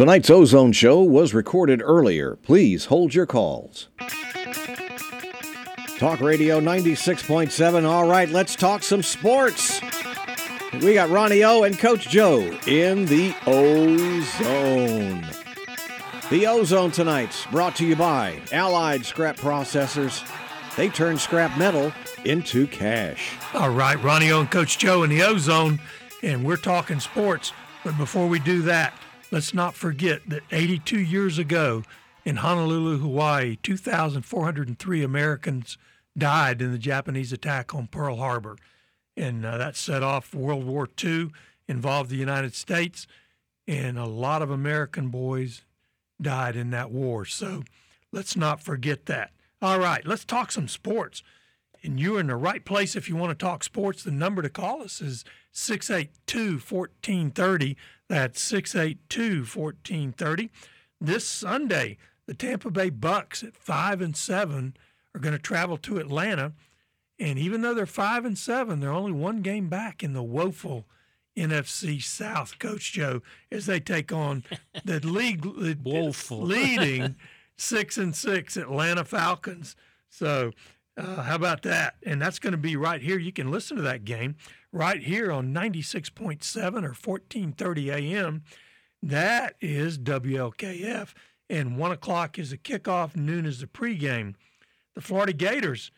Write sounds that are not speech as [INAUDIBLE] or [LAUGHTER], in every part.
Tonight's Ozone Show was recorded earlier. Please hold your calls. Talk Radio 96.7. All right, let's talk some sports. We got Ronnie O and Coach Joe in the Ozone. The Ozone tonight's brought to you by Allied Scrap Processors. They turn scrap metal into cash. All right, Ronnie O and Coach Joe in the Ozone, and we're talking sports. But before we do that, let's not forget that 82 years ago in Honolulu, Hawaii, 2,403 Americans died in the Japanese attack on Pearl Harbor. And uh, that set off World War II, involved the United States, and a lot of American boys died in that war. So let's not forget that. All right, let's talk some sports. And you're in the right place if you want to talk sports. The number to call us is 682 1430. That's 682 1430. This Sunday, the Tampa Bay Bucks at 5 and 7 are going to travel to Atlanta. And even though they're 5 and 7, they're only one game back in the woeful NFC South, Coach Joe, as they take on [LAUGHS] the league the leading [LAUGHS] 6 and 6 Atlanta Falcons. So, uh, how about that? And that's going to be right here. You can listen to that game right here on 96.7 or 1430 a.m. That is WLKF. And 1 o'clock is the kickoff, noon is the pregame. The Florida Gators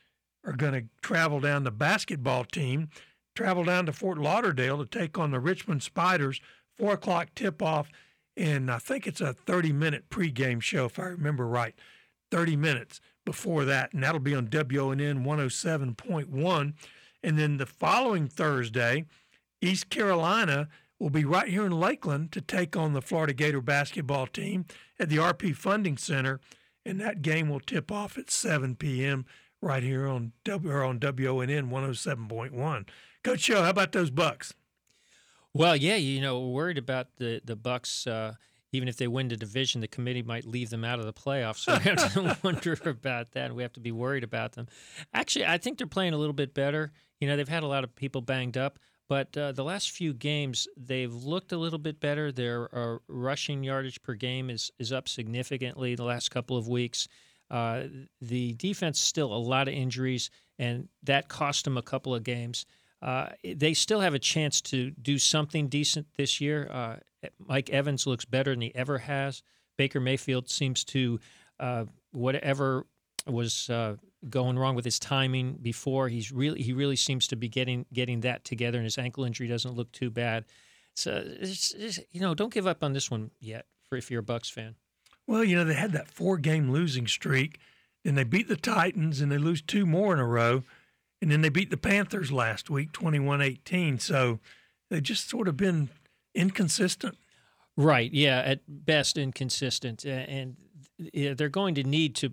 are going to travel down the basketball team, travel down to Fort Lauderdale to take on the Richmond Spiders. 4 o'clock tip off. And I think it's a 30 minute pregame show, if I remember right. 30 minutes before that, and that'll be on WONN 107.1. And then the following Thursday, East Carolina will be right here in Lakeland to take on the Florida Gator basketball team at the RP Funding Center, and that game will tip off at 7 p.m. right here on W or on WONN 107.1. Coach Joe, how about those Bucks? Well, yeah, you know, worried about the the Bucks. Uh, even if they win the division, the committee might leave them out of the playoffs. [LAUGHS] So we have to [LAUGHS] wonder about that. We have to be worried about them. Actually, I think they're playing a little bit better. You know, they've had a lot of people banged up, but uh, the last few games they've looked a little bit better. Their uh, rushing yardage per game is is up significantly the last couple of weeks. Uh, the defense still a lot of injuries, and that cost them a couple of games. Uh, they still have a chance to do something decent this year. Uh, Mike Evans looks better than he ever has. Baker Mayfield seems to uh, whatever was uh, going wrong with his timing before. He's really he really seems to be getting getting that together, and his ankle injury doesn't look too bad. So it's, it's, you know, don't give up on this one yet. For if you're a Bucks fan. Well, you know they had that four game losing streak, and they beat the Titans, and they lose two more in a row. And then they beat the Panthers last week, 21 18. So they've just sort of been inconsistent. Right. Yeah. At best, inconsistent. And they're going to need to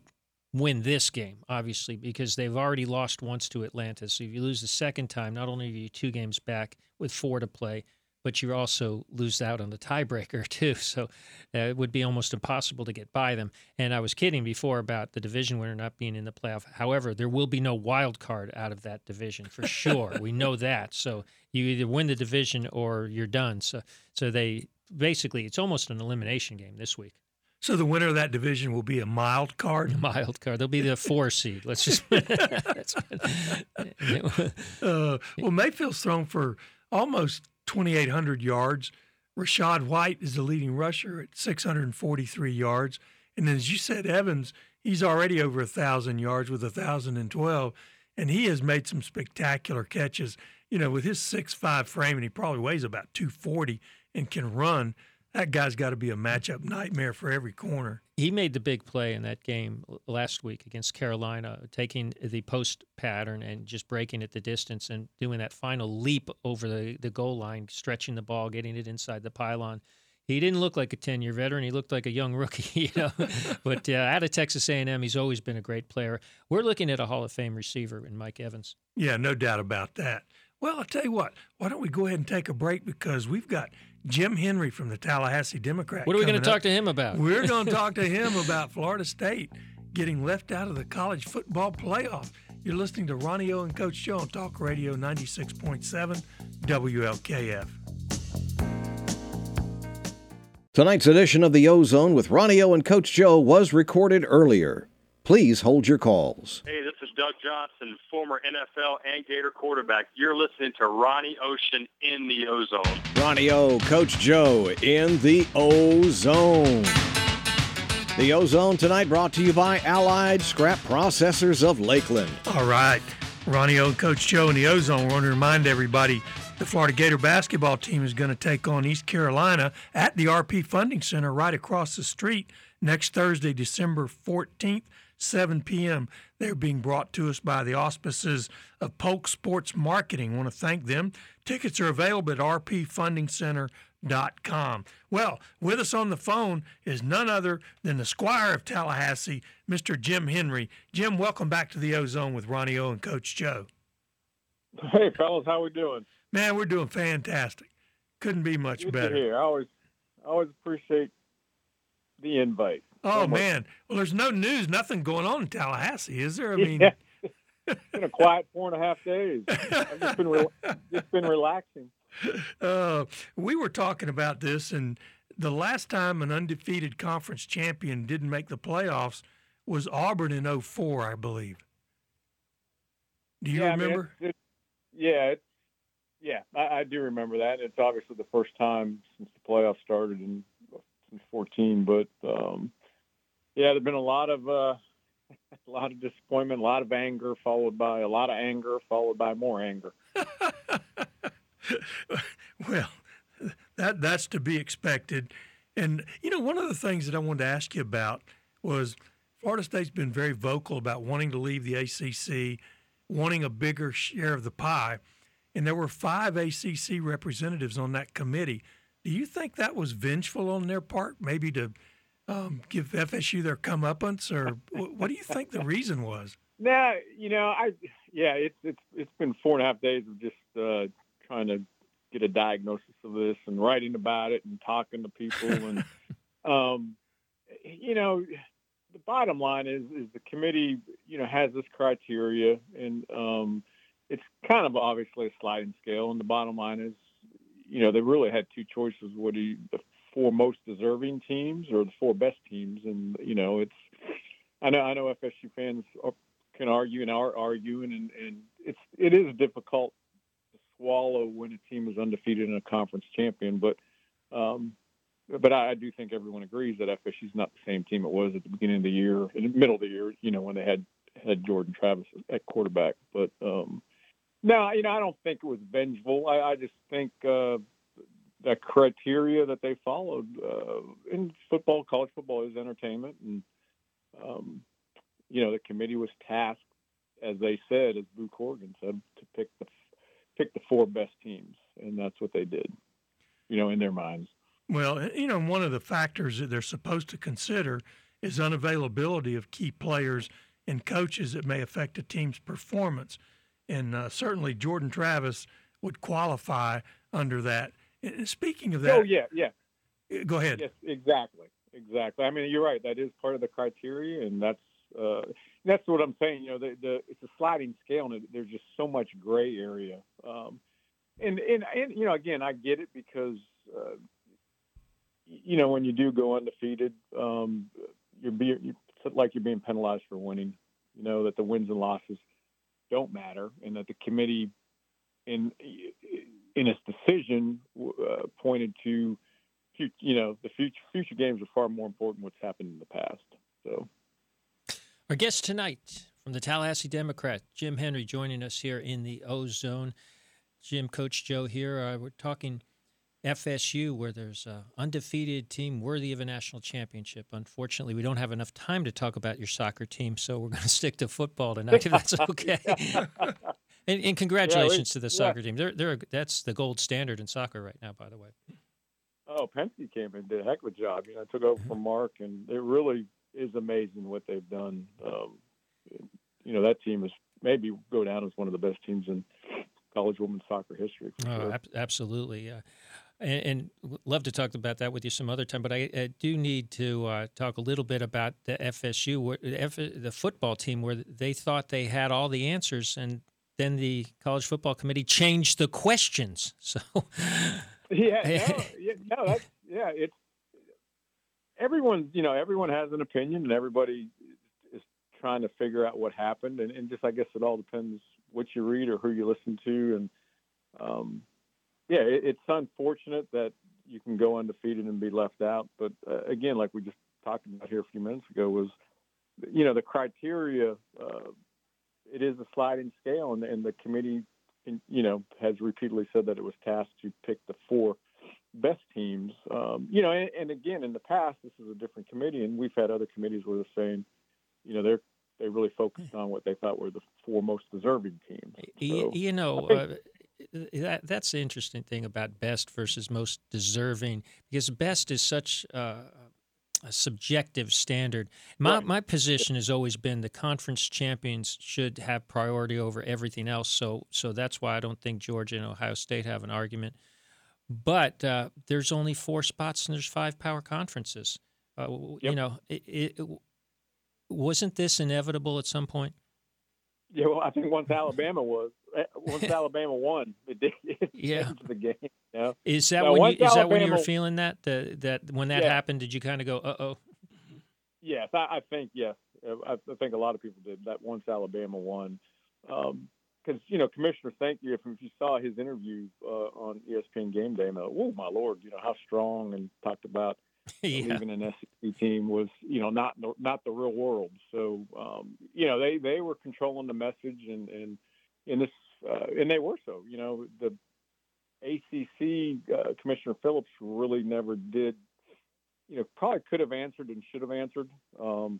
win this game, obviously, because they've already lost once to Atlanta. So if you lose the second time, not only are you two games back with four to play, but you also lose out on the tiebreaker [LAUGHS] too. So uh, it would be almost impossible to get by them. And I was kidding before about the division winner not being in the playoff. However, there will be no wild card out of that division for sure. we know that. So you either win the division or you're done. So so they basically it's almost an elimination game this week. So the winner of that division will be a mild card. A mild card. They'll be the four seed. Let's just. [LAUGHS] uh, well, Mayfield's thrown for almost 2,800 yards. Rashad White is the leading rusher at 643 yards. And then, as you said, Evans, he's already over a 1,000 yards with a 1,012. And he has made some spectacular catches. You know, with his six-five frame, and he probably weighs about 240 and can run that guy's got to be a matchup nightmare for every corner. He made the big play in that game last week against Carolina, taking the post pattern and just breaking it the distance and doing that final leap over the, the goal line, stretching the ball, getting it inside the pylon. He didn't look like a 10 year veteran. He looked like a young [LAUGHS] rookie, you know. [LAUGHS] but uh, out of Texas A&M, he's always been a great player. We're looking at a Hall of Fame receiver in Mike Evans. Yeah, no doubt about that. Well, I'll tell you what, why don't we go ahead and take a break because we've got Jim Henry from the Tallahassee Democrat. What are we going to talk to him about? We're [LAUGHS] going to talk to him about Florida State getting left out of the college football playoff. You're listening to Ronnie O and Coach Joe on Talk Radio 96.7 WLKF. Tonight's edition of the Ozone with Ronnie O and Coach Joe was recorded earlier. Please hold your calls. Hey, this is Doug Johnson, former NFL and Gator quarterback. You're listening to Ronnie Ocean in the Ozone. Ronnie O, Coach Joe in the Ozone. The Ozone tonight brought to you by Allied Scrap Processors of Lakeland. All right. Ronnie O and Coach Joe in the Ozone. We want to remind everybody the Florida Gator basketball team is going to take on East Carolina at the RP Funding Center right across the street next Thursday, December 14th, 7 p.m. They're being brought to us by the auspices of Polk Sports Marketing. I want to thank them. Tickets are available at rpfundingcenter.com. Well, with us on the phone is none other than the Squire of Tallahassee, Mr. Jim Henry. Jim, welcome back to the Ozone with Ronnie O and Coach Joe. Hey, fellas, how we doing? Man, we're doing fantastic. Couldn't be much Good better. Hear. I always, I always appreciate the invite. Oh so much. man, well, there's no news, nothing going on in Tallahassee, is there? I mean, Yeah. it's been a quiet four and a half days. I've just been, re- just been relaxing. [LAUGHS] uh, we were talking about this, and the last time an undefeated conference champion didn't make the playoffs was Auburn in 04, I believe. Do you yeah, I mean, remember? it's- it's- yeah, it's, yeah, I, I do remember that. It's obviously the first time since the playoffs started in since 14, but um, yeah, there've been a lot of uh, [LAUGHS] a lot of disappointment, a lot of anger, followed by a lot of anger, followed by more anger. [LAUGHS] well, that that's to be expected. And you know, one of the things that I wanted to ask you about was Florida State's been very vocal about wanting to leave the ACC, wanting a bigger share of the pie, and there were five ACC representatives on that committee. Do you think that was vengeful on their part, maybe to um, give FSU their comeuppance, or what do you think the reason was? Nah, you know, I yeah, it's it's it's been four and a half days of just uh, trying to get a diagnosis of this and writing about it and talking to people and [LAUGHS] um, you know, the bottom line is is the committee you know has this criteria and um, it's kind of obviously a sliding scale and the bottom line is you know they really had two choices: what do you, the four most deserving teams or the four best teams? And you know, it's I know I know FSU fans are, can argue and are arguing, and, and it's it is difficult to swallow when a team is undefeated and a conference champion, but. Um, but I, I do think everyone agrees that FSU is not the same team it was at the beginning of the year, in the middle of the year, you know, when they had had Jordan Travis at quarterback. But um, no, you know, I don't think it was vengeful. I, I just think uh, the criteria that they followed uh, in football, college football is entertainment, and um, you know, the committee was tasked, as they said, as Boo Corrigan said, to pick the pick the four best teams, and that's what they did. You know, in their minds. Well, you know, one of the factors that they're supposed to consider is unavailability of key players and coaches that may affect a team's performance. And uh, certainly Jordan Travis would qualify under that. And speaking of that, oh yeah, yeah. go ahead. Yes, exactly, exactly. I mean, you're right. That is part of the criteria, and that's uh, that's what I'm saying. You know, the, the it's a sliding scale, and there's just so much gray area. Um, and, and and you know, again, I get it because uh, you know when you do go undefeated, um, you're being you, it's like you're being penalized for winning. You know that the wins and losses don't matter, and that the committee in in its decision uh, pointed to you know the future future games are far more important than what's happened in the past. So Our guest tonight from the Tallahassee Democrat, Jim Henry, joining us here in the Ozone. Jim, Coach Joe here. Uh, we're talking FSU, where there's an undefeated team worthy of a national championship. Unfortunately, we don't have enough time to talk about your soccer team, so we're going [LAUGHS] to stick to football tonight, if that's [LAUGHS] okay. [LAUGHS] and, and congratulations to the yeah. soccer team. They're, they're, that's the gold standard in soccer right now, by the way. oh, Pensky came and did a heck of a job. You know, took over from Mark, and it really is amazing what they've done. Um, you know, that team is maybe go down as one of the best teams in college women's soccer history. Oh, sure. ab- absolutely. Uh, and, and love to talk about that with you some other time. But I, I do need to uh, talk a little bit about the FSU, the F, the football team, where they thought they had all the answers, and then the college football committee changed the questions. [LAUGHS] So, Yeah, [LAUGHS] no, yeah, no, that's yeah. It's everyone, you know, everyone has an opinion, and everybody is trying to figure out what happened, and, and just I guess it all depends what you read or who you listen to, and um, yeah, it, it's unfortunate that you can go undefeated and be left out, but uh, again, like we just talked about here a few minutes ago, was you know the criteria. Uh, it is a sliding scale, and, and the committee, you know, has repeatedly said that it was tasked to pick the four best teams. Um, you know, and, and, again, in the past, this is a different committee, and we've had other committees where they're saying, you know, they're they really focused on what they thought were the four most deserving teams. So, you, you, know. Uh, that that's the interesting thing about best versus most deserving because best is such uh, a subjective standard. My right. my position has always been the conference champions should have priority over everything else. So so that's why I don't think Georgia and Ohio State have an argument. But uh, there's only four spots and there's five power conferences. Uh, yep. You know, it, it, wasn't this inevitable at some point? Yeah, well, I think once Alabama was, once [LAUGHS] Alabama won, it did it yeah. the game. You know? Is that when you, is Alabama, that when you were feeling that the, that when that yeah. happened? Did you kind of go, uh oh? Yes, I, I, think yes. I, I, think a lot of people did that once Alabama won, because um, you know Commissioner Sankey, if, if you saw his interview uh, on ESPN Game Day, oh my lord, you know how strong and talked about [LAUGHS] yeah. leaving an SEC team was, you know, not not the real world. So, um, you know, they they were controlling the message, and and in this, uh, and they were so. You know, the ACC uh, Commissioner Phillips really never did. You know, probably could have answered and should have answered, um,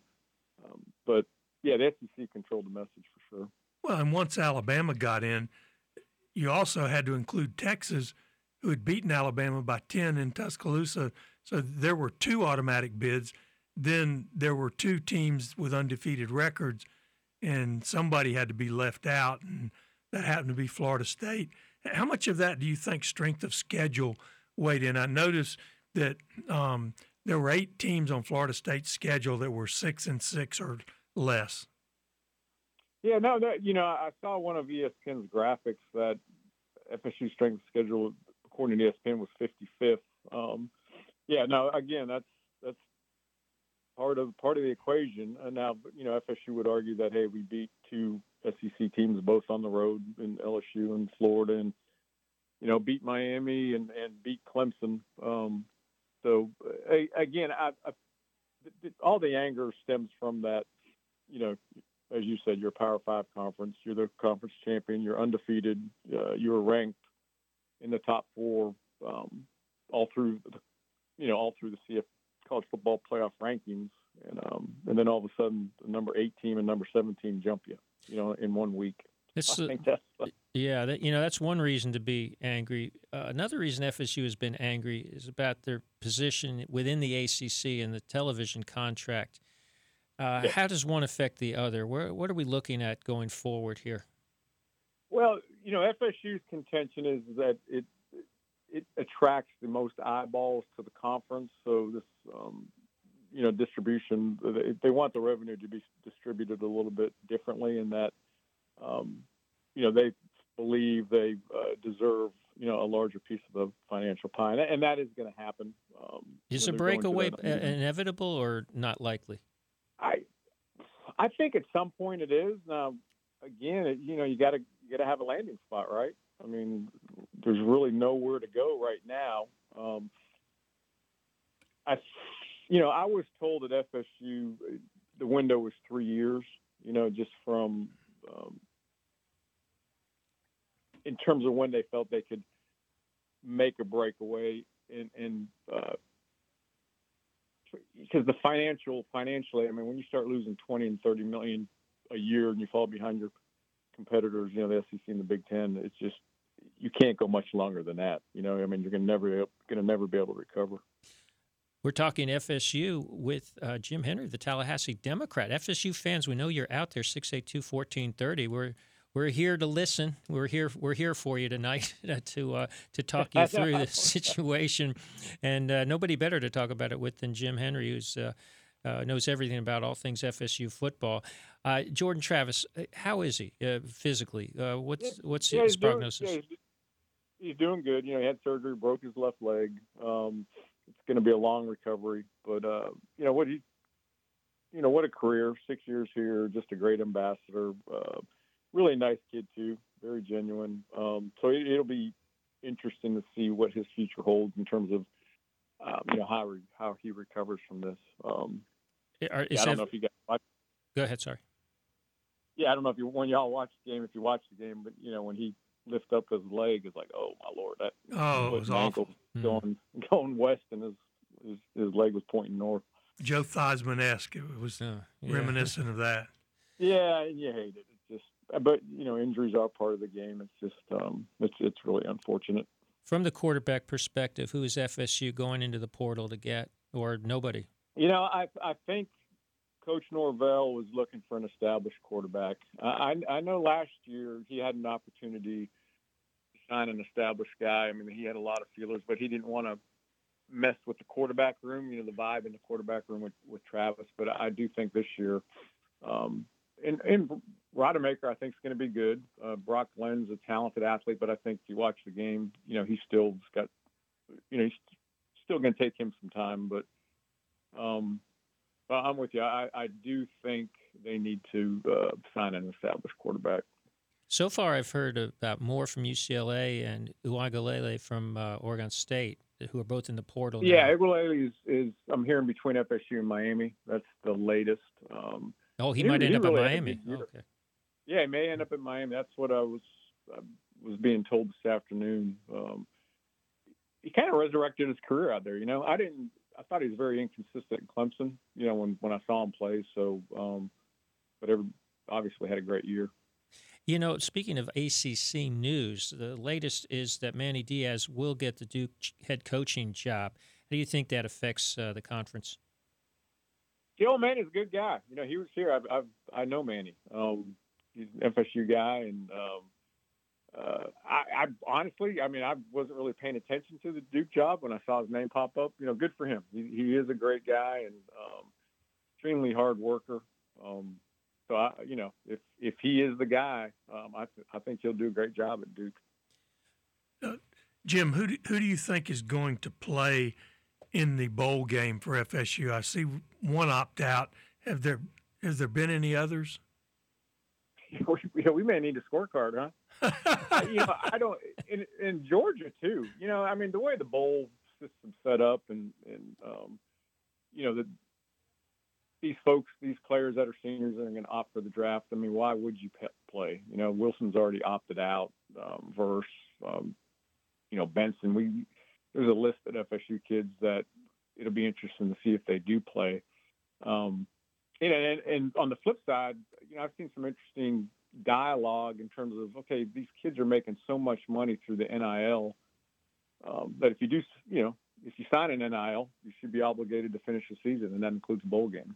um, but yeah, the SEC controlled the message for sure. Well, and once Alabama got in, you also had to include Texas, who had beaten Alabama by ten in Tuscaloosa so there were two automatic bids. Then there were two teams with undefeated records, and somebody had to be left out, and that happened to be Florida State. How much of that do you think strength of schedule weighed in? I noticed that um, there were eight teams on Florida State's schedule that were six and six or less. Yeah, no, that, you know, I saw one of ESPN's graphics that FSU strength schedule, according to ESPN, was 55th. Um, yeah, no, again, that's that's part of part of the equation. And now, you know, FSU would argue that hey, we beat two SEC teams both on the road in LSU and Florida, and you know, beat Miami and and beat Clemson. Um, so again, I, I, all the anger stems from that. You know, as you said, you're a Power Five conference. You're the conference champion. You're undefeated. Uh, you're ranked in the top four um, all through the you know, all through the CF college football playoff rankings, and um, and then all of a sudden, the number eight team and number seventeen jump you, you know, in one week. It's, uh, [LAUGHS] yeah, that, you know that's one reason to be angry. Uh, another reason FSU has been angry is about their position within the ACC and the television contract. Uh, yeah. How does one affect the other? Where, what are we looking at going forward here? Well, you know, FSU's contention is that it it attracts the most eyeballs to the conference. So this, um, you know, distribution, they, they, want the revenue to be distributed a little bit differently in that, um, you know, they believe they uh, deserve, you know, a larger piece of the financial pie, and, and that is going to happen. Um, is a breakaway inevitable or not likely? I, I think at some point it is. Now, again, it, you know, you got to you got to have a landing spot, right? I mean, there's really nowhere to go right now. Um, I, you know, I was told at FSU the window was three years. You know, just from um, in terms of when they felt they could make a breakaway and and uh, because the financial financially, I mean, when you start losing twenty and thirty million a year and you fall behind your competitors, you know, the SEC and the Big Ten, it's just you can't go much longer than that. You know, I mean, you're going to never going to never be able to recover. We're talking FSU with uh, Jim Henry, the Tallahassee Democrat. FSU fans, we know you're out there 682-1430. We're we're here to listen. We're here. We're here for you tonight [LAUGHS] to uh, to talk you through the [LAUGHS] situation, and uh, nobody better to talk about it with than Jim Henry, who's uh, uh, knows everything about all things FSU football. Uh, Jordan Travis, how is he physically? what's what's yeah, his prognosis? Doing, yeah, he's doing good. You know, he had surgery, broke his left leg. Um, it's going to be a long recovery, but uh, you know what he, you know what a career, six years here, just a great ambassador, uh, really nice kid too, very genuine. Um, so it, will be interesting to see what his future holds in terms of um, you know how re- how he recovers from this. Um, Are, yeah, I don't know if you guys watch. Go ahead, sorry. Yeah, I don't know if you when y'all watch the game, if you watch the game, but you know when he lift up his leg, it's like, oh my lord, that oh, it was awful. Going mm. [LAUGHS] going west, and his, his his leg was pointing north. Joe Theismann esque. It was oh, yeah. reminiscent of that. Yeah, and you hate it. It's just, but you know, injuries are part of the game. It's just, um, it's it's really unfortunate. From the quarterback perspective, who is FSU going into the portal to get, or nobody? You know, I I think Coach Norvell was looking for an established quarterback. I, I know last year he had an opportunity sign an established guy. I mean, he had a lot of feelers, but he didn't want to mess with the quarterback room. You know, the vibe in the quarterback room with, with Travis. But I do think this year, um, and, and Rodemaker, I think is going to be good. Uh, Brock Glenn's a talented athlete, but I think if you watch the game, you know, he's still got, you know, he's still going to take him some time, but. Um, well, I'm with you. I, I do think they need to uh, sign an established quarterback. So far, I've heard about Moore from UCLA and Uiagalelei from uh, Oregon State, who are both in the portal. Yeah, Uiagalelei is, is I'm hearing between FSU and Miami. That's the latest. Um, oh, he, he might end up really in Miami. okay. Yeah, he may end up in Miami. That's what I was I was being told this afternoon. Um, he kind of resurrected his career out there. You know, I didn't I thought he was very inconsistent in Clemson. You know, when when I saw him play. So, um, but every, obviously had a great year. You know, speaking of ACC news, the latest is that Manny Diaz will get the Duke head coaching job. How do you think that affects uh, the conference? The old man is a good guy. You know, he was here. I've, I've I know Manny. Um, he's an FSU guy, and um, uh, I, I honestly, I mean, I wasn't really paying attention to the Duke job when I saw his name pop up. You know, good for him. He, he is a great guy and um, extremely hard worker. Um, so I, you know, if if he is the guy, um, I th- I think he'll do a great job at Duke. Uh, Jim, who do, who do you think is going to play in the bowl game for FSU? I see one opt out. Have there has there been any others? [LAUGHS] You know, we may need a scorecard, huh? you know, I don't in, in Georgia too. You know, I mean, the way the bowl system set up, and and um, you know, the these folks, these players that are seniors that are going to opt for the draft. I mean, why would you play? You know, Wilson's already opted out. Um, Verse, um, you know, Benson. We there's a list of FSU kids that it'll be interesting to see if they do play. Um, know, and, and on the flip side, you know, I've seen some interesting dialogue in terms of okay, these kids are making so much money through the NIL um, that if you do, you know, if you sign an NIL, you should be obligated to finish the season, and that includes bowl game.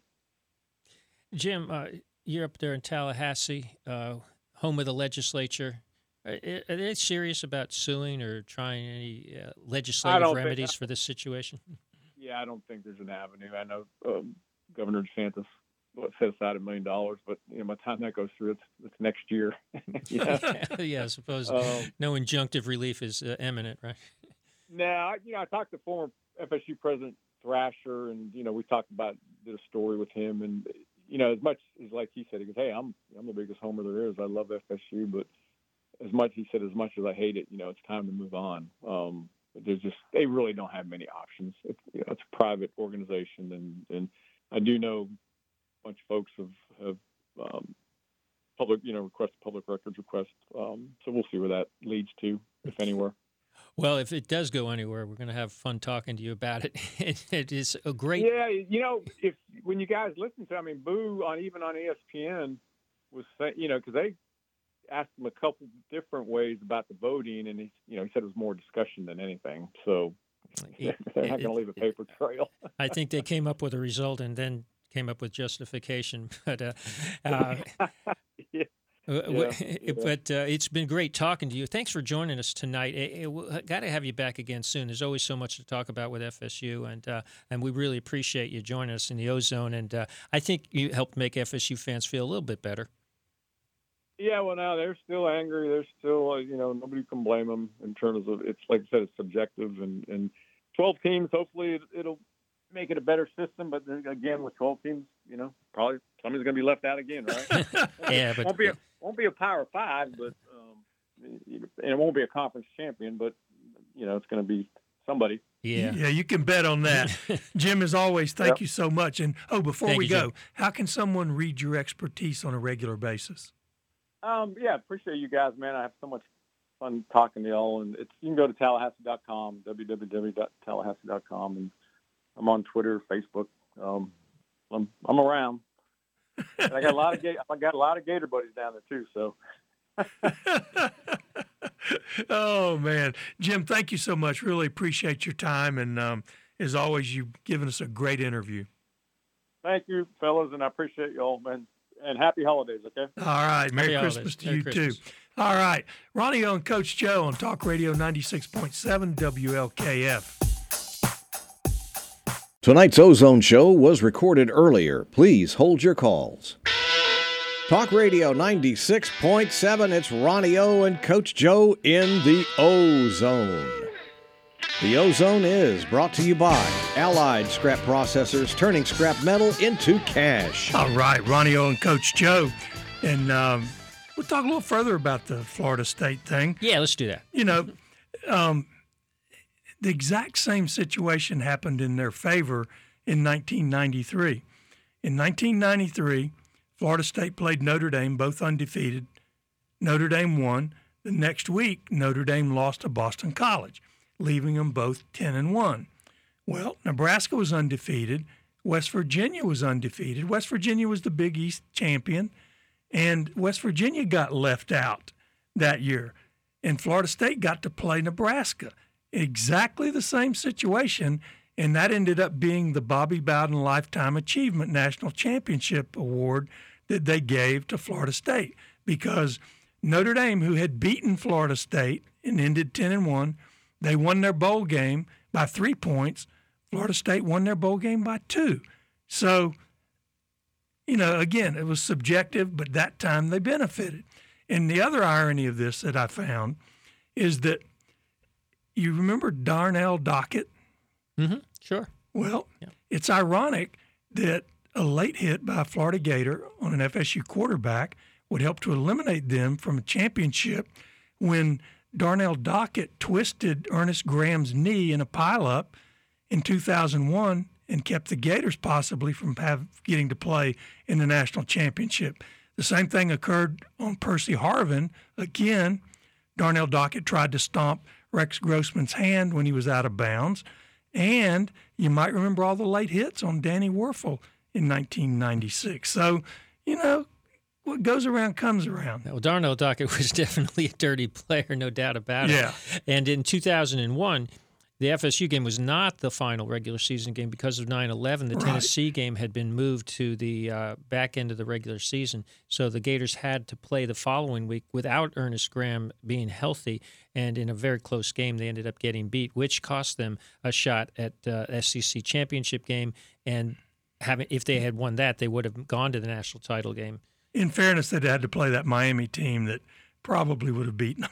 Jim, uh, you're up there in Tallahassee, uh, home of the legislature. Are, are, they serious about suing or trying any uh, legislative remedies for this situation? Yeah, I don't think there's an avenue. I know um, Governor DeSantis what, set aside a million dollars, but you know, by the time that goes through, it's, it's next year. [LAUGHS] [LAUGHS] yeah, I suppose um, no injunctive relief is uh, imminent, right? Now, you know, I talked to former FSU President Thrasher, and you know, we talked about did a story with him, and you know, as much as like he said, he goes, "Hey, I'm I'm the biggest homer there is. I love FSU, but as much he said, as much as I hate it, you know, it's time to move on. Um, there's just they really don't have many options. It's, you know, it's a private organization, and and I do know a bunch of folks have, have um, public, you know, request public records request. Um, so we'll see where that leads to, if anywhere. Well, if it does go anywhere, we're going to have fun talking to you about [LAUGHS] it. it is a great. Yeah, you know, if when you guys listen to, I mean, Boo on even on ESPN was saying, you know, because they asked him a couple different ways about the voting, and he, you know, he said it was more discussion than anything. So [LAUGHS] they're not going to leave a paper trail. I think they came up with a result and then came up with justification, [LAUGHS] but uh, uh, yeah. [LAUGHS] Yeah. But uh, it's been great talking to you. Thanks for joining us tonight. Got to have you back again soon. There's always so much to talk about with FSU, and uh, and we really appreciate you joining us in the Ozone. And uh, I think you helped make FSU fans feel a little bit better. Yeah, well, now they're still angry. They're still, uh, you know, nobody can blame them in terms of it's like I said, it's subjective, and and 12 teams. Hopefully, it, it'll make it a better system. But then again, with 12 teams, you know, probably somebody's going to be left out again, right? [LAUGHS] yeah, but won't be a, won't be a Power Five, but um, and it won't be a conference champion, but you know, it's going to be somebody. yeah. Yeah, you can bet on that. [LAUGHS] Jim, as always, thank Yep. you so much. And oh, before Thank we you, go, Jim. how can someone read your expertise on a regular basis? Um, yeah, appreciate you guys, man. I have so much fun talking to y'all, and it's you can go to Tallahassee.com, www.tallahassee.com, and I'm on Twitter, Facebook. Um, I'm I'm around. And I got a lot of I got a lot of Gator buddies down there too. So [LAUGHS] oh man, Jim, thank you so much. Really appreciate your time, and um, as always, you've given us a great interview. thank you, fellas, and I appreciate y'all, man. And happy holidays, okay? All right, Merry Happy Christmas holidays. to Merry you Christmas. too. All right, Ronnie and Coach Joe on Talk Radio ninety six point seven WLKF. Tonight's Ozone Show was recorded earlier. Please hold your calls. Talk Radio 96.7. It's Ronnie O and Coach Joe in the Ozone. The Ozone is brought to you by Allied Scrap Processors, turning scrap metal into cash. All right, Ronnie O and Coach Joe, and um, we'll talk a little further about the Florida State thing. Yeah, let's do that. you know, um, the exact same situation happened in their favor in 1993. In 1993, Florida State played Notre Dame, both undefeated. Notre Dame won. The next week, Notre Dame lost to Boston College, leaving them both 10 and 1. Well, Nebraska was undefeated. West Virginia was undefeated. West Virginia was the Big East champion, and West Virginia got left out that year and Florida State got to play Nebraska. Exactly the same situation, and that ended up being the Bobby Bowden Lifetime Achievement National Championship Award that they gave to Florida State because Notre Dame, who had beaten Florida State and ended 10 and 1, they won their bowl game by three points. Florida State won their bowl game by two. So, you know, again, it was subjective, but that time they benefited. And the other irony of this that I found is that you remember Darnell Dockett? hmm Sure. Well, it's ironic that a late hit by a Florida Gator on an FSU quarterback would help to eliminate them from a championship when Darnell Dockett twisted Earnest Graham's knee in a pileup in 2001 and kept the Gators possibly from have, getting to play in the national championship. The same thing occurred on Percy Harvin. Again, Darnell Dockett tried to stomp Rex Grossman's hand when he was out of bounds. And you might remember all the late hits on Danny Wuerffel in 1996. So, you know, what goes around comes around. Well, Darnell Dockett [LAUGHS] was definitely a dirty player, no doubt about it. Yeah. And in 2001, the FSU game was not the final regular season game because of 9 11. The Right. Tennessee game had been moved to the uh, back end of the regular season. So the Gators had to play the following week without Earnest Graham being healthy. And in a very close game, they ended up getting beat, which cost them a shot at uh, SEC championship game. And having, if they had won that, they would have gone to the national title game. In fairness, they'd had to play that Miami team that probably would have beaten them.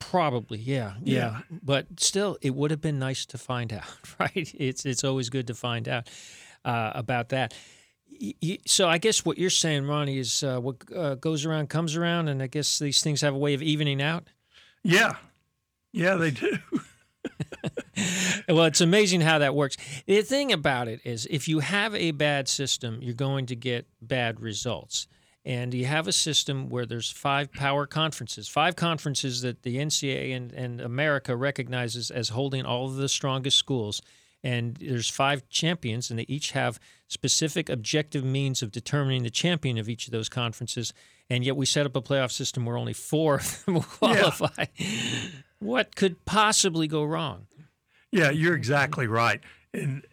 Probably, yeah, yeah, Yeah. But still, it would have been nice to find [LAUGHS] out, right? It's it's always good to find out uh, about that. So I guess what you're saying, Ronnie, is uh, what uh, goes around comes around, and I guess these things have a way of evening out. Yeah. Yeah, they do. [LAUGHS] Well, it's amazing how that works. The thing about it is, if you have a bad system, you're going to get bad results. And you have a system where there's five power conferences, five conferences that the NCAA and, and America recognizes as holding all of the strongest schools. And there's five champions, and they each have specific objective means of determining the champion of each of those conferences. And yet we set up a playoff system where only four of them [LAUGHS] will qualify. What could possibly go wrong? Yeah, you're exactly right. And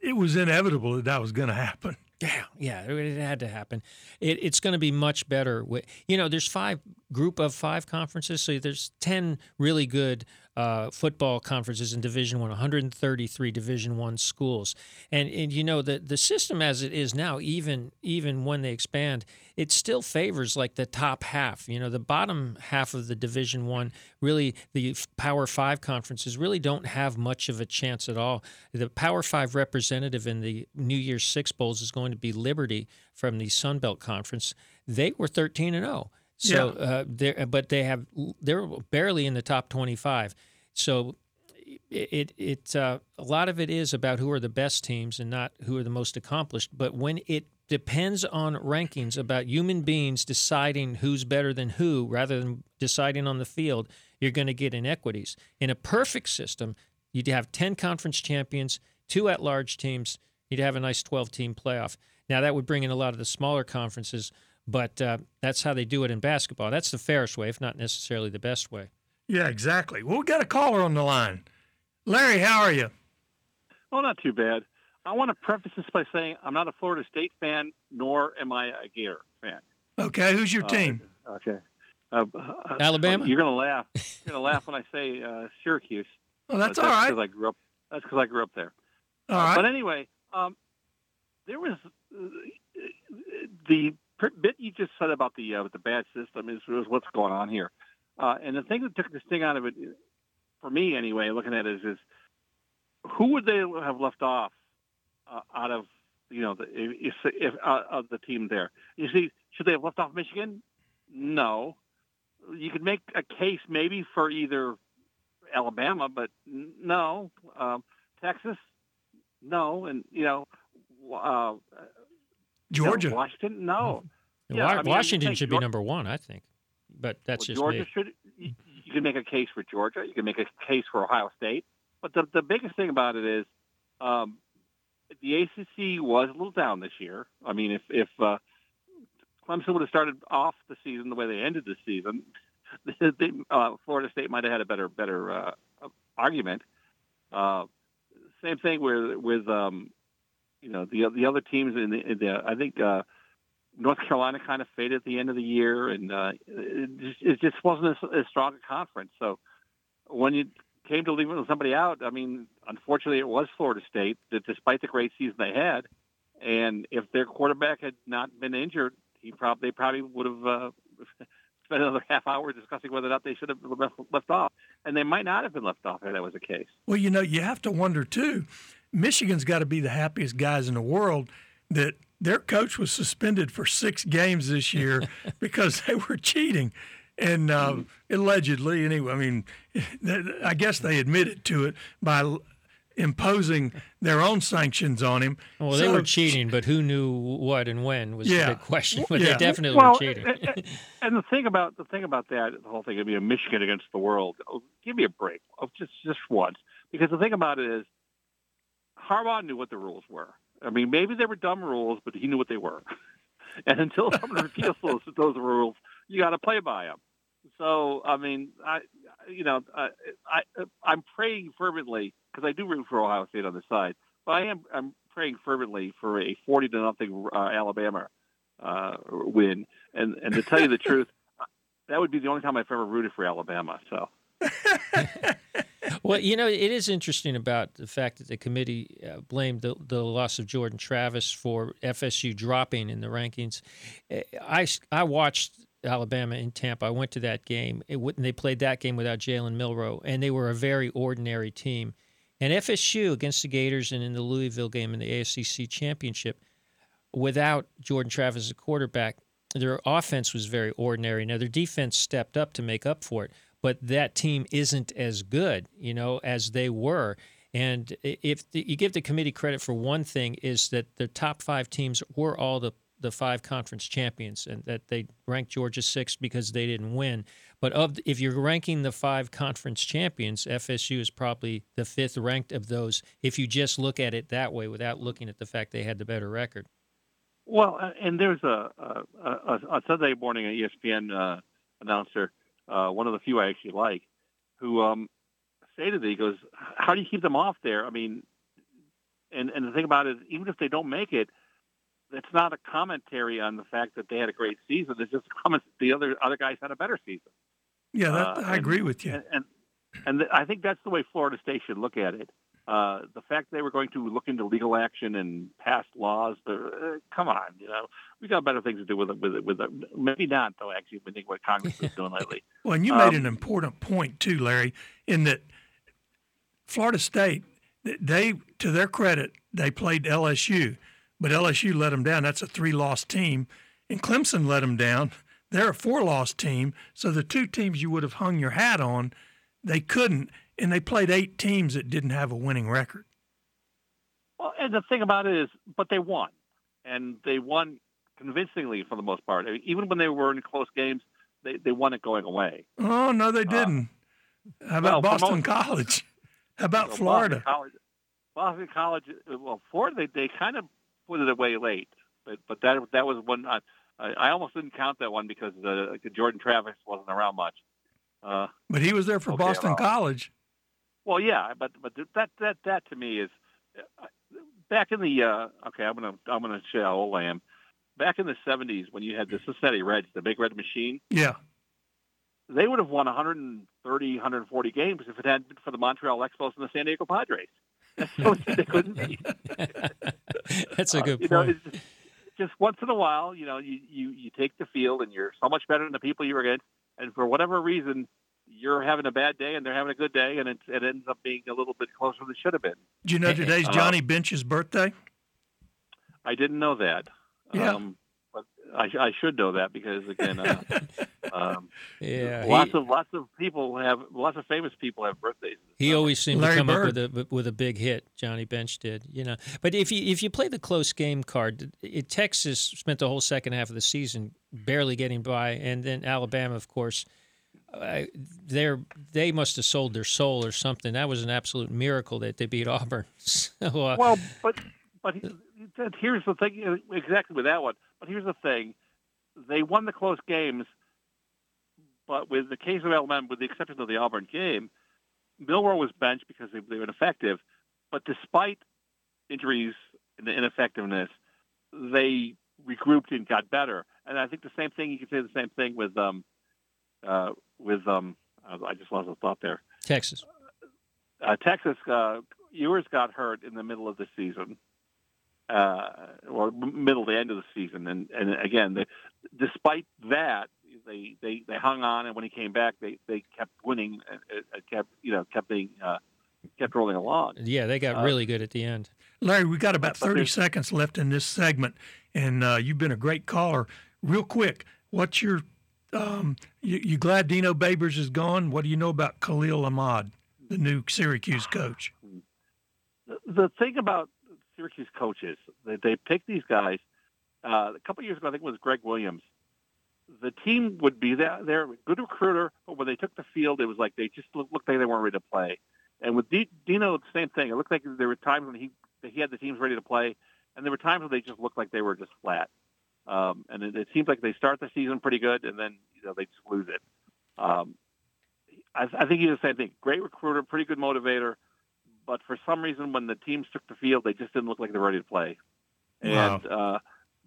it was inevitable that that was going to happen. Yeah, yeah, it had to happen. It, it's going to be much better. wi- You know, there's five group of five conferences. So there's 10 really good uh, football conferences in Division One, 133 Division One schools, and and you know the the system as it is now, even even when they expand, it still favors like the top half. You know, the bottom half of the Division One, really the Power Five conferences really don't have much of a chance at all. The Power Five representative in the New Year's Six bowls is going to be Liberty from the Sun Belt Conference. They were 13 and 0. So, Yeah. uh, they're, but they have they're barely in the top 25. So, it it uh, a lot of it is about who are the best teams and not who are the most accomplished. But when it depends on rankings about human beings deciding who's better than who, rather than deciding on the field, you're going to get inequities. In a perfect system, you'd have 10 conference champions, two at-large teams. You'd have a nice 12-team playoff. Now that would bring in a lot of the smaller conferences, but uh, that's how they do it in basketball. That's the fairest way, if not necessarily the best way. Yeah, exactly. Well, we got a caller on the line. Larry, how are you? Well, not too bad. I want to preface this by saying I'm not a Florida State fan, nor am I a Gator fan. Okay, who's your Uh, team? Okay. Uh, uh, Alabama? You're gonna laugh. You're gonna laugh when I say uh, Syracuse. Oh, that's but all right. Because I grew up. That's because I grew up there. All right. But anyway, um, there was uh, the per- bit you just said about the uh, the bad system is was what's going on here, uh, and the thing that took this thing out of it, for me anyway, looking at it is, is who would they have left off uh, out of you know the if, if uh, of the team there? You see, should they have left off Michigan? No. You could make a case maybe for either Alabama, but no. Um, Texas, no, and you know, uh, Georgia. Washington, no. Yeah, Wa- I mean, Washington should be number one, I think. But that's Well, just Georgia me. should. You, you can make a case for Georgia. You can make a case for Ohio State. But the the biggest thing about it is, um, the ACC was a little down this year. I mean, if if uh, Clemson would have started off the season the way they ended the season, [LAUGHS] they, uh, Florida State might have had a better better uh, argument. Uh, same thing with with um, you know the the other teams in the, in the I think. Uh, North Carolina kind of faded at the end of the year, and uh, it, just, it just wasn't as, as strong a conference. So when you came to leaving somebody out, I mean, unfortunately, it was Florida State, that despite the great season they had, and if their quarterback had not been injured, he probably they probably would have uh, spent another [LAUGHS] half hour discussing whether or not they should have left, left off, and they might not have been left off if that was the case. Well, you know, you have to wonder too. Michigan's got to be the happiest guys in the world that their coach was suspended for six games this year [LAUGHS] because they were cheating. And uh, allegedly, anyway, I mean, [LAUGHS] I guess they admitted to it by imposing their own sanctions on him. Well, they So- were cheating, but who knew what and when was Yeah. the big question. But Yeah. they definitely well, were cheating. and- and- and the thing about the thing about that, the whole thing of being a Michigan against the world, oh, give me a break, oh, just just once. Because the thing about it is, Harbaugh knew what the rules were. I mean, maybe they were dumb rules, but he knew what they were. [LAUGHS] And until someone [LAUGHS] repeals those those rules, you got to play by them. So, I mean, I, you know, I, I I'm praying fervently because I do root for Ohio State on the side, but I am I'm praying fervently for a forty to nothing uh, Alabama uh, win. And and to tell you the [LAUGHS] truth, that would be the only time I've ever rooted for Alabama. So [LAUGHS] well, you know, it is interesting about the fact that the committee uh, blamed the, the loss of Jordan Travis for FSU dropping in the rankings. Uh, I, I watched Alabama in Tampa. I went to that game. It, wouldn't- they played that game without Jalen Milrow, and they were a very ordinary team. And FSU against the Gators and in the Louisville game in the ASCC championship, without Jordan Travis as a quarterback, their offense was very ordinary. Now their defense stepped up to make up for it, but that team isn't as good, you know, as they were. And if the, you give the committee credit for one thing, is that the top five teams were all the the five conference champions, and that they ranked Georgia sixth because they didn't win. But of if you're ranking the five conference champions, FSU is probably the fifth ranked of those. If you just look at it that way, without looking at the fact they had the better record. Well, uh, and there's a, a, a, a Sunday morning ESPN uh, announcer, uh, one of the few I actually like, who um, stated that he goes, "How do you keep them off there?" I mean, and and the thing about it is, even if they don't make it, it's not a commentary on the fact that they had a great season. It's just a comment that the other other guys had a better season. Yeah, that, Uh, I and- agree with you. And and, and th- I think that's the way Florida State should look at it. Uh, the fact they were going to look into legal action and pass laws, but, uh, come on, you know, we got better things to do with it. With it, with it. maybe not though. Actually, we think what Congress is doing lately. [LAUGHS] Well, and you made Um, an important point too, Larry, in that Florida State, they to their credit, they played LSU, but LSU let them down. That's a three-loss team, and Clemson let them down. They're a four-loss team. So the two teams you would have hung your hat on, they couldn't, and they played eight teams that didn't have a winning record. Well, and the thing about it is, but they won, and they won convincingly for the most part. I mean, even when they were in close games, they, they won it going away. Oh no, they didn't. How about Uh, well, Boston most- College? How about [LAUGHS] Florida? Boston College, Boston College. uh, Well, Florida they, they kind of put it away late, but but that that was one. I, I almost didn't count that one because uh, Jordan Travis wasn't around much. Uh, But he was there for Okay, Boston well- College. well, yeah, but but that that that to me is uh, back in the uh, okay. I'm gonna I'm gonna show how old I am. Back in the '70s, when you had the Cincinnati Reds, the Big Red Machine, Yeah. they would have won 130, 140 games if it hadn't been for the Montreal Expos and the San Diego Padres. That's [LAUGHS] so they couldn't be. [LAUGHS] That's a Uh, good you know, point. it's just, just once in a while, you know, you, you, you take the field and you're so much better than the people you're against. And for whatever reason, you're having a bad day and they're having a good day, and it, it ends up being a little bit closer than it should have been. Do you know [LAUGHS] today's Uh, Johnny Bench's birthday? I didn't know that. Yeah. Um, but I, I should know that because again, uh, [LAUGHS] um, yeah, lots he, of lots of people have lots of famous people have birthdays. he always seemed Larry to come Bird. up with a with a big hit. Johnny Bench did, you know. But if you if you play the close game card, it, Texas spent the whole second half of the season barely getting by, and then Alabama, of course. Uh, they're they must have sold their soul or something. That was an absolute miracle that they beat Auburn. [LAUGHS] So uh, Well, but but he- that- here's the thing uh, exactly with that one. But here's the thing: they won the close games, but with the case of Alabama, with the exception of the Auburn game, Milroe was benched because they, they were ineffective. But despite injuries and the ineffectiveness, they regrouped and got better. And I think the same thing. You can say the same thing with um uh, with um. I just lost a thought there Texas. uh, Texas, uh, Ewers got hurt in the middle of the season, uh, or middle to end of the season, and and again, they, despite that, they, they they hung on, and when he came back, they they kept winning, and it, it kept you know kept being uh, kept rolling along. Yeah, they got Uh, really good at the end. Larry, we got about 30 seconds left in this segment, and uh, you've been a great caller. Real quick, what's your um, you, you glad Dino Babers is gone? What do you know about Khalil Ahmad, the new Syracuse coach? the, the thing about Syracuse coaches, they, they pick these guys. Uh, a couple years ago, I think it was Greg Williams. The team would be there. They're good recruiter, but when they took the field, it was like they just looked, looked like they weren't ready to play. And with D, Dino, the same thing. It looked like there were times when he he had the teams ready to play, and there were times when they just looked like they were just flat. Um, and it, it seems like they start the season pretty good, and then you know they just lose it. Um, I, I think he's the same thing. Great recruiter, pretty good motivator, but for some reason, when the teams took the field, they just didn't look like they were ready to play. Wow. And uh,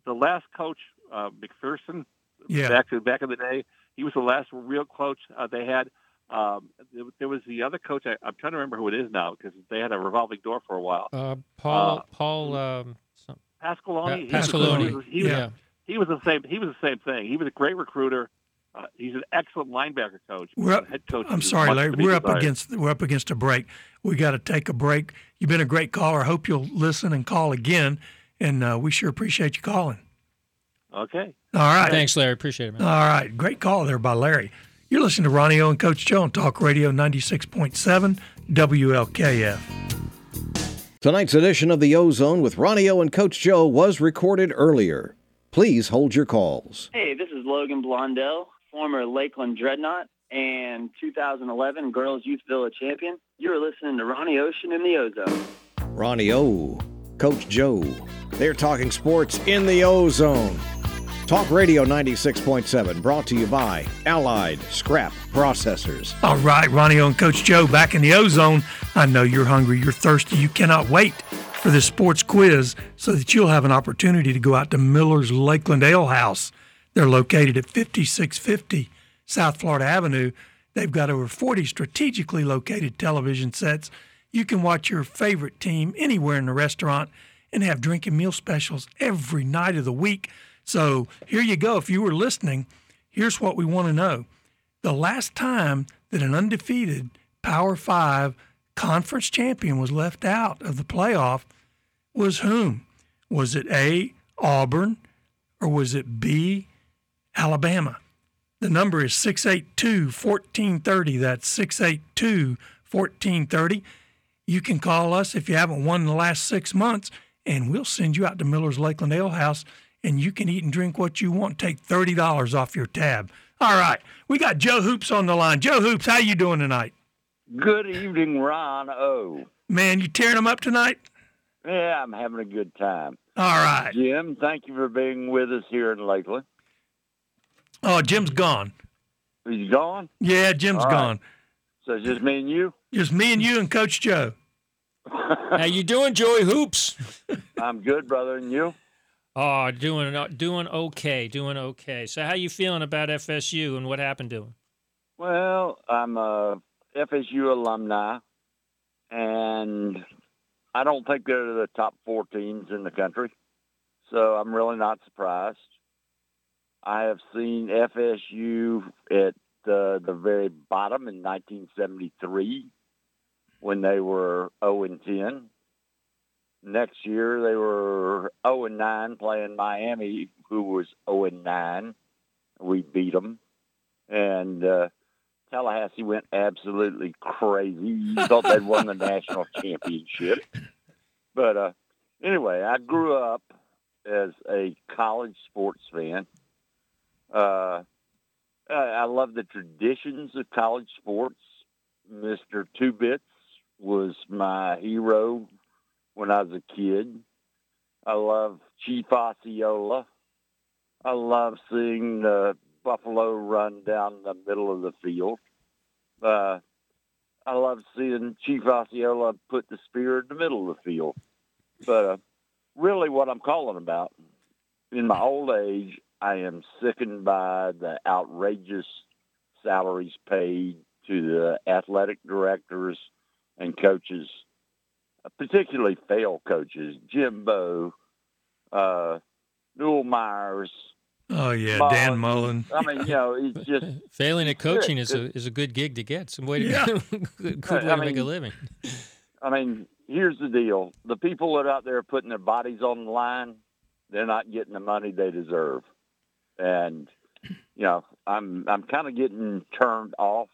the last coach, uh, MacPherson, Yeah. back back in the day, he was the last real coach uh, they had. Um, there, there was the other coach. I, I'm trying to remember who it is now because they had a revolving door for a while. Uh, Paul Uh, Paul um, some, Pasqualoni. Pa- Pasqualoni. He was, he was, yeah. he was the same. He was the same thing. He was a great recruiter. Uh, he's an excellent linebacker coach. We're up- Head coach. I'm sorry, Larry. We're up desired. against we're up against a break. We got to take a break. You've been a great caller. Hope you'll listen and call again. And uh, we sure appreciate you calling. Okay. All right. Thanks, Larry. Appreciate it, man. All right. Great call there by Larry. You're listening to Ronnie O and Coach Joe on Talk Radio 96.7 WLKF. Tonight's edition of the Ozone with Ronnie O and Coach Joe was recorded earlier. Please hold your calls. Hey, this is Logan Blondell, former Lakeland Dreadnought and 2011 Girls Youth Villa champion. You're listening to Ronnie Ocean in the Ozone. Ronnie O, Coach Joe. They're talking sports in the Ozone. Talk Radio 96.7, brought to you by Allied Scrap Processors. All right, Ronnie O and Coach Joe back in the ozone. I know you're hungry, you're thirsty, you cannot wait for this sports quiz so that you'll have an opportunity to go out to Miller's Lakeland Ale House. They're located at 5650 South Florida Avenue. They've got over 40 strategically located television sets. You can watch your favorite team anywhere in the restaurant and have drinking meal specials every night of the week. So here you go. If you were listening, here's what we want to know. The last time that an undefeated Power Five conference champion was left out of the playoff was whom? Was it A, Auburn, or was it B, Alabama? The number is 682 1430. That's 682 1430. You can call us if you haven't won in the last six months, and we'll send you out to Miller's Lakeland Ale House, and you can eat and drink what you want. Take $30 off your tab. All right, we got Joe Hoops on the line. Joe Hoops, how you doing tonight? Good evening, Ron O. Man, you tearing them up tonight? Yeah, I'm having a good time. All right. Jim, thank you for being with us here in Lakeland. Oh, Jim's gone. He's gone? Yeah, Jim's All right. gone. So it's just me and you? Just me and you and Coach Joe. [LAUGHS] How you doing, Joey Hoops? I'm good, brother, and you? Oh, doing uh, doing okay, doing okay. So, how you feeling about FSU and what happened to him? Well, I'm a FSU alumni, and I don't think they're the top four teams in the country. So I'm really not surprised. I have seen FSU at the, the very bottom in 1973 when they were 0 and 10. Next year they were 0 and 9 playing Miami, who was 0 and 9. We beat them, and uh, Tallahassee went absolutely crazy. You thought they'd won the national championship, but uh, anyway, I grew up as a college sports fan. Uh, I, love the traditions of college sports. Mr. Two Bits was my hero when I was a kid. I love Chief Osceola. I love seeing the buffalo run down the middle of the field. Uh, I love seeing Chief Osceola put the spear in the middle of the field. But uh, really, what I'm calling about in my old age, I am sickened by the outrageous salaries paid to the athletic directors and coaches, particularly fail coaches, Jimbo, uh, Newell Myers. Oh yeah, Mullen. Dan Mullen. I mean, you know, it's [LAUGHS] just Failing at coaching is good. a is a good gig to get. Some way to Yeah. [LAUGHS] good, good way I to make a living. I mean, here's the deal: the people that are out there putting their bodies on the line, they're not getting the money they deserve, and you know, I'm I'm kind of getting turned off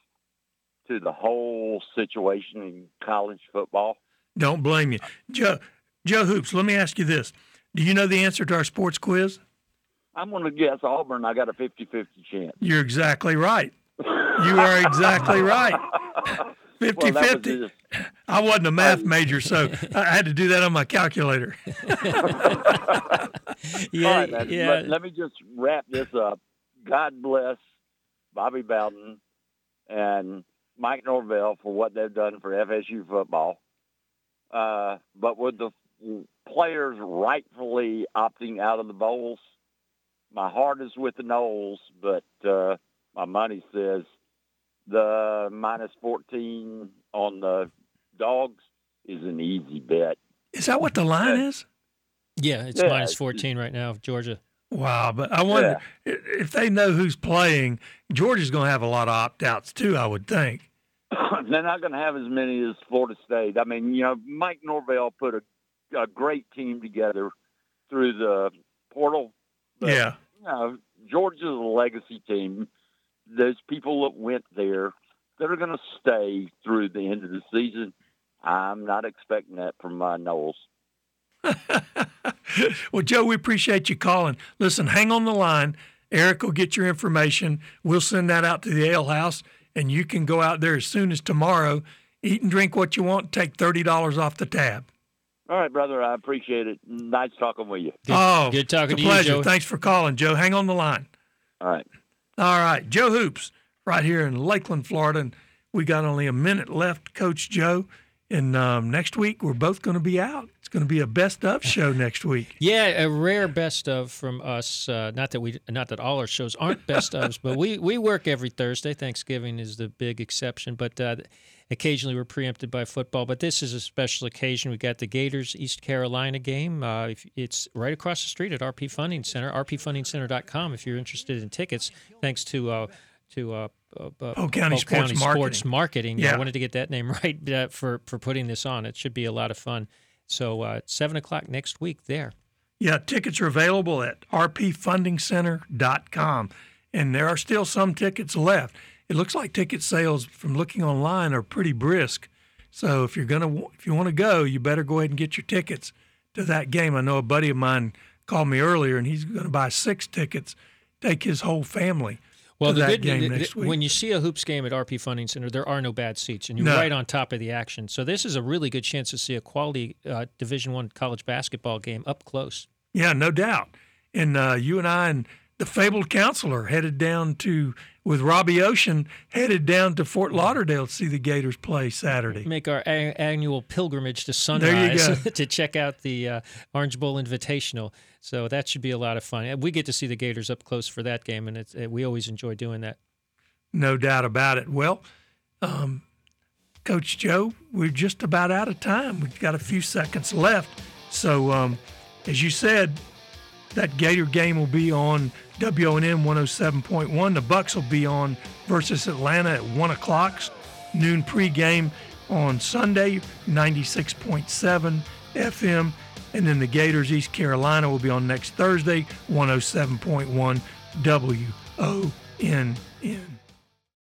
to the whole situation in college football. Don't blame you, Joe. Joe Hoops. Let me ask you this: Do you know the answer to our sports quiz? I'm going to guess Auburn. I got a 50-50 chance. You're exactly right. You are exactly right. [LAUGHS] 50 Well, that was 50. just- I wasn't a math major, so [LAUGHS] I had to do that on my calculator. Yeah, [LAUGHS] [LAUGHS] All right, yeah. Let, let me just wrap this up. God bless Bobby Bowden and Mike Norvell for what they've done for FSU football. Uh, but with the players rightfully opting out of the bowls, my heart is with the Noles, but uh, my money says the minus 14 on the dogs is an easy bet. Is that what the line is? yeah, it's yeah, 14 right now, Georgia. Wow, but I wonder i if they know who's playing. Georgia's going to have a lot of opt outs too. I would think. [LAUGHS] they're not going to have as many as Florida State. I mean, you know, Mike Norvell put a, a great team together through the portal. But, yeah. You know, Georgia's a legacy team. There's people that went there that are going to stay through the end of the season. I'm not expecting that from my Noles. [LAUGHS] well, Joe, we appreciate you calling. Listen, hang on the line. Eric will get your information. We'll send that out to the ale house, and you can go out there as soon as tomorrow, eat and drink what you want, take thirty dollars off the tab. All right, brother. I appreciate it. Nice talking with you. Good, oh, good talking it's to a you, pleasure. Joe. Thanks for calling, Joe. Hang on the line. All right. All right, Joe Hoops, right here in Lakeland, Florida, and we got only a minute left, Coach Joe. And um, next week we're both going to be out. It's going to be a best of show next week. [LAUGHS] Yeah, a rare best of from us. Uh, not that we, not that all our shows aren't best [LAUGHS] ofs, but we we work every Thursday. Thanksgiving is the big exception, but uh, occasionally we're preempted by football. But this is a special occasion. We've got the Gators East Carolina game. Uh, it's right across the street at RP Funding Center. RPFundingCenter.com if you're interested in tickets. Thanks to uh, to uh, uh, Polk County, Polk Sports, County Marketing. Sports Marketing. Yeah. I wanted to get that name [LAUGHS] right uh, for for putting this on. It should be a lot of fun. So uh, seven o'clock next week there. Yeah, tickets are available at rpfundingcenter.com, and there are still some tickets left. It looks like ticket sales from looking online are pretty brisk. So if you're gonna if you want to go, you better go ahead and get your tickets to that game. I know a buddy of mine called me earlier, and he's going to buy six tickets, take his whole family Well, to the that good game the- week. when you see a hoops game at RP Funding Center, there are no bad seats, and you're No. right on top of the action. So this is a really good chance to see a quality uh, Division One college basketball game up close. Yeah, no doubt. And uh, you and I and the fabled counselor headed down to with Robbie Ocean headed down to Fort Lauderdale to see the Gators play Saturday. Make our a- annual pilgrimage to Sunrise [LAUGHS] to check out the uh, Orange Bowl Invitational. So that should be a lot of fun. We get to see the Gators up close for that game, and it's, uh, we always enjoy doing that. No doubt about it. Well, um, Coach Joe, we're just about out of time. We've got a few seconds left. So, um, as you said, that Gator game will be on WONN 107.1. The Bucks will be on versus Atlanta at 1 o'clock, noon pregame on Sunday, 96.7 FM. And then the Gators East Carolina will be on next Thursday, 107.1 WONN.